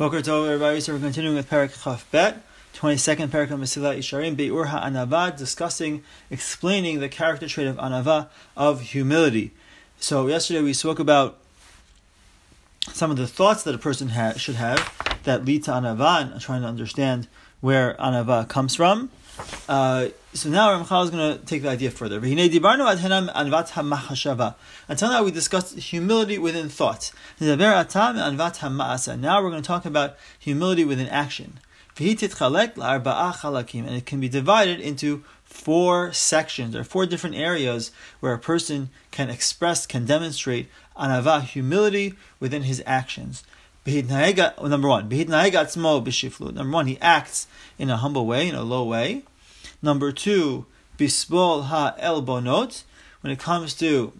Boker Tov, everybody. So we're continuing with Parak Chaf Bet, 22nd Parak of Mesilat Yesharim, Be'ur HaAnava, discussing, explaining the character trait of Anava, of humility. So yesterday we spoke about some of the thoughts that a person ha- should have that lead to Anava, and trying to understand where Anava comes from. Uh, so now Ramchal is going to take the idea further. Until now we discussed humility within thought. Now we're going to talk about humility within action. And it can be divided into four sections or four different areas where a person can express, can demonstrate anava, humility within his actions. Number one, number one, he acts in a humble way, in a low way. Number two, bisbol ha elbonot, when it comes to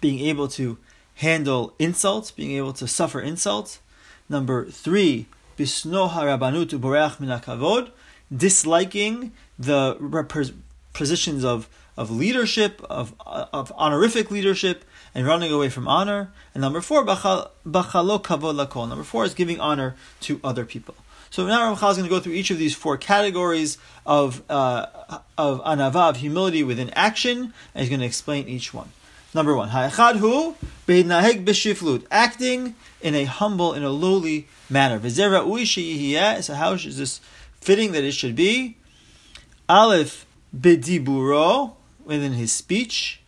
being able to handle insults, being able to suffer insults. Number three, bisno harabanut uboreach minakavod, disliking the positions of, of leadership, of, of honorific leadership, and running away from honor. And number four, bachalo kavod lakol. Number four is giving honor to other people. So now Ramchal is going to go through each of these four categories of uh, of anava, of humility within action, and he's going to explain each one. Number one, ha'echad be'naheg b'shiflut, acting in a humble, in a lowly manner. So how is this fitting that it should be? Aleph b'diburo, within his speech.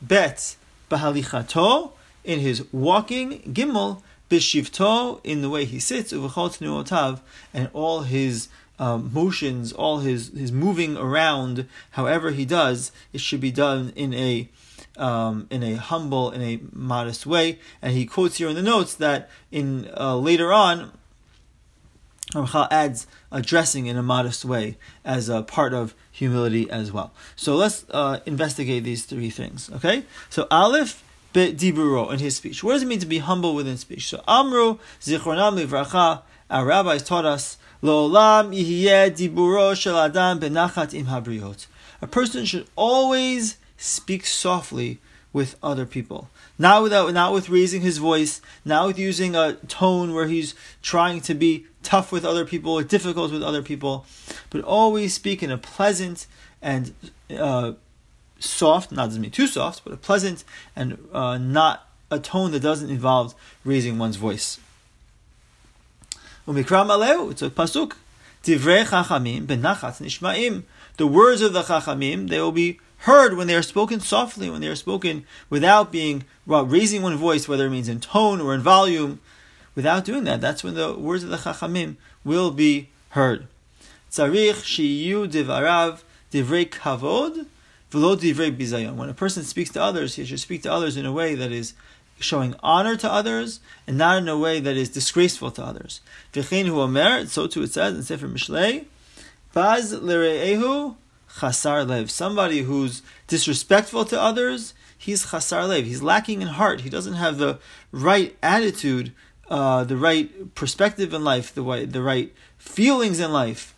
Bet b'halichato, in his walking. Gimel bishivto in the way he sits, uvechot nuotav, and all his um, motions, all his his moving around, however he does, it should be done in a um, in a humble, in a modest way. And he quotes here in the notes that in uh, later on, Ramchal adds addressing in a modest way as a part of humility as well. So let's uh, investigate these three things. Okay, so Aleph diburo in his speech. What does it mean to be humble within speech? So Amru zichronam livracha. Our rabbis taught us lo'olam yihiyeh diburo shel adam benachat im habriot. A person should always speak softly with other people. Not without, not with raising his voice, not with using a tone where he's trying to be tough with other people, difficult with other people, but always speak in a pleasant and uh, soft, not doesn't mean too soft, but a pleasant and uh, not a tone that doesn't involve raising one's voice. Aleu, it's a pasuk. The words of the chachamim, they will be heard when they are spoken softly, when they are spoken without being, well, raising one voice, whether it means in tone or in volume. Without doing that, that's when the words of the chachamim will be heard. Tzarich shiyu divarav divrei kavod when a person speaks to others, he should speak to others in a way that is showing honor to others and not in a way that is disgraceful to others. So too it says in Sefer Mishlei, Baz lere'ehu chasar lev. Somebody who's disrespectful to others, he's chasar lev. He's lacking in heart. He doesn't have the right attitude, uh, the right perspective in life, the right, the right feelings in life.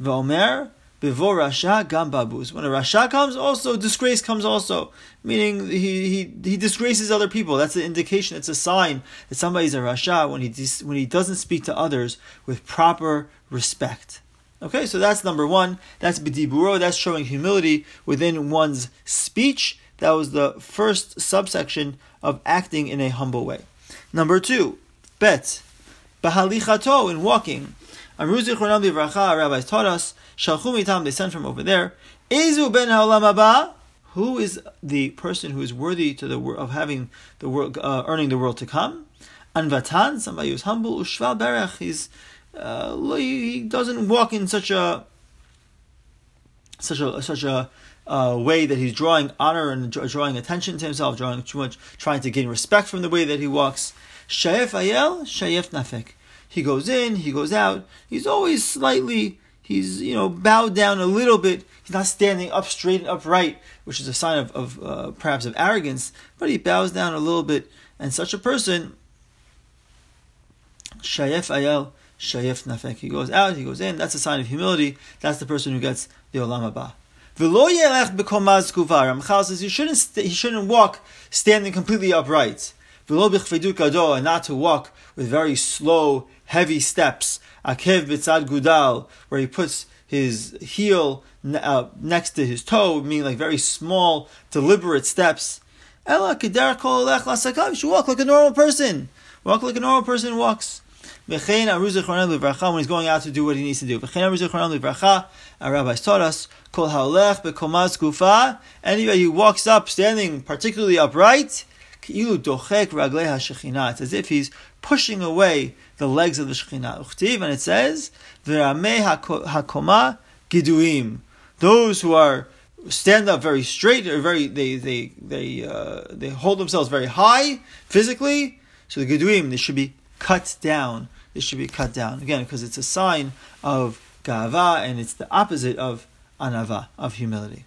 V'omer Bivor Rasha Gam Babus. When a Rasha comes, also disgrace comes also. Meaning he, he, he disgraces other people. That's an indication, it's a sign that somebody's a Rasha when he, when he doesn't speak to others with proper respect. Okay, so that's number one. That's Bidiburo, that's showing humility within one's speech. That was the first subsection of acting in a humble way. Number two, Bet. Bahalichato, in walking. Amruzi rabbis taught us Shalchum itam, they sent from over there. Ezu ben haolam. Who is the person who is worthy to the of having the world, uh, earning the world to come? Anvatan, somebody who's humble. Ushval berach, he's uh, he doesn't walk in such a such a such a uh, way that he's drawing honor and drawing attention to himself, drawing too much, trying to gain respect from the way that he walks. Shayef ayel, shayef nafek. He goes in, he goes out. He's always slightly he's you know bowed down a little bit. He's not standing up straight and upright, which is a sign of, of uh, perhaps of arrogance, but he bows down a little bit. And such a person, shayef ayel, shayef nafek. He goes out, he goes in. That's a sign of humility. That's the person who gets the olam haba. Ramchal says he shouldn't st- he shouldn't walk standing completely upright. And not to walk with very slow, heavy steps. Akev bitzad gudal, where he puts his heel uh, next to his toe, meaning like very small, deliberate steps. Ella You should walk like a normal person. Walk like a normal person walks. When he's going out to do what he needs to do. Our rabbis taught us, anybody who walks up standing particularly upright, it's as if he's pushing away the legs of the Shekhinah. and it says. Those who are stand up very straight, or very they they they uh, they hold themselves very high physically. So the giduim they should be cut down. They should be cut down again because it's a sign of gava and it's the opposite of anava of humility.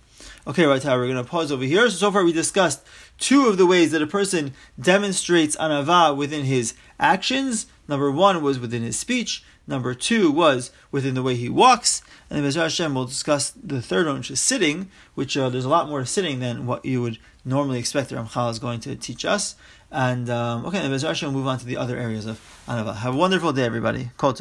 Okay, right now we're going to pause over here. So so far we discussed two of the ways that a person demonstrates anava within his actions. Number one was within his speech. Number two was within the way he walks. And then Bezrat Hashem will discuss the third one, which is sitting, which uh, there's a lot more to sitting than what you would normally expect the Ramchal is going to teach us. And um, okay, then Bezrat Hashem will move on to the other areas of Anava. Have a wonderful day, everybody. Kol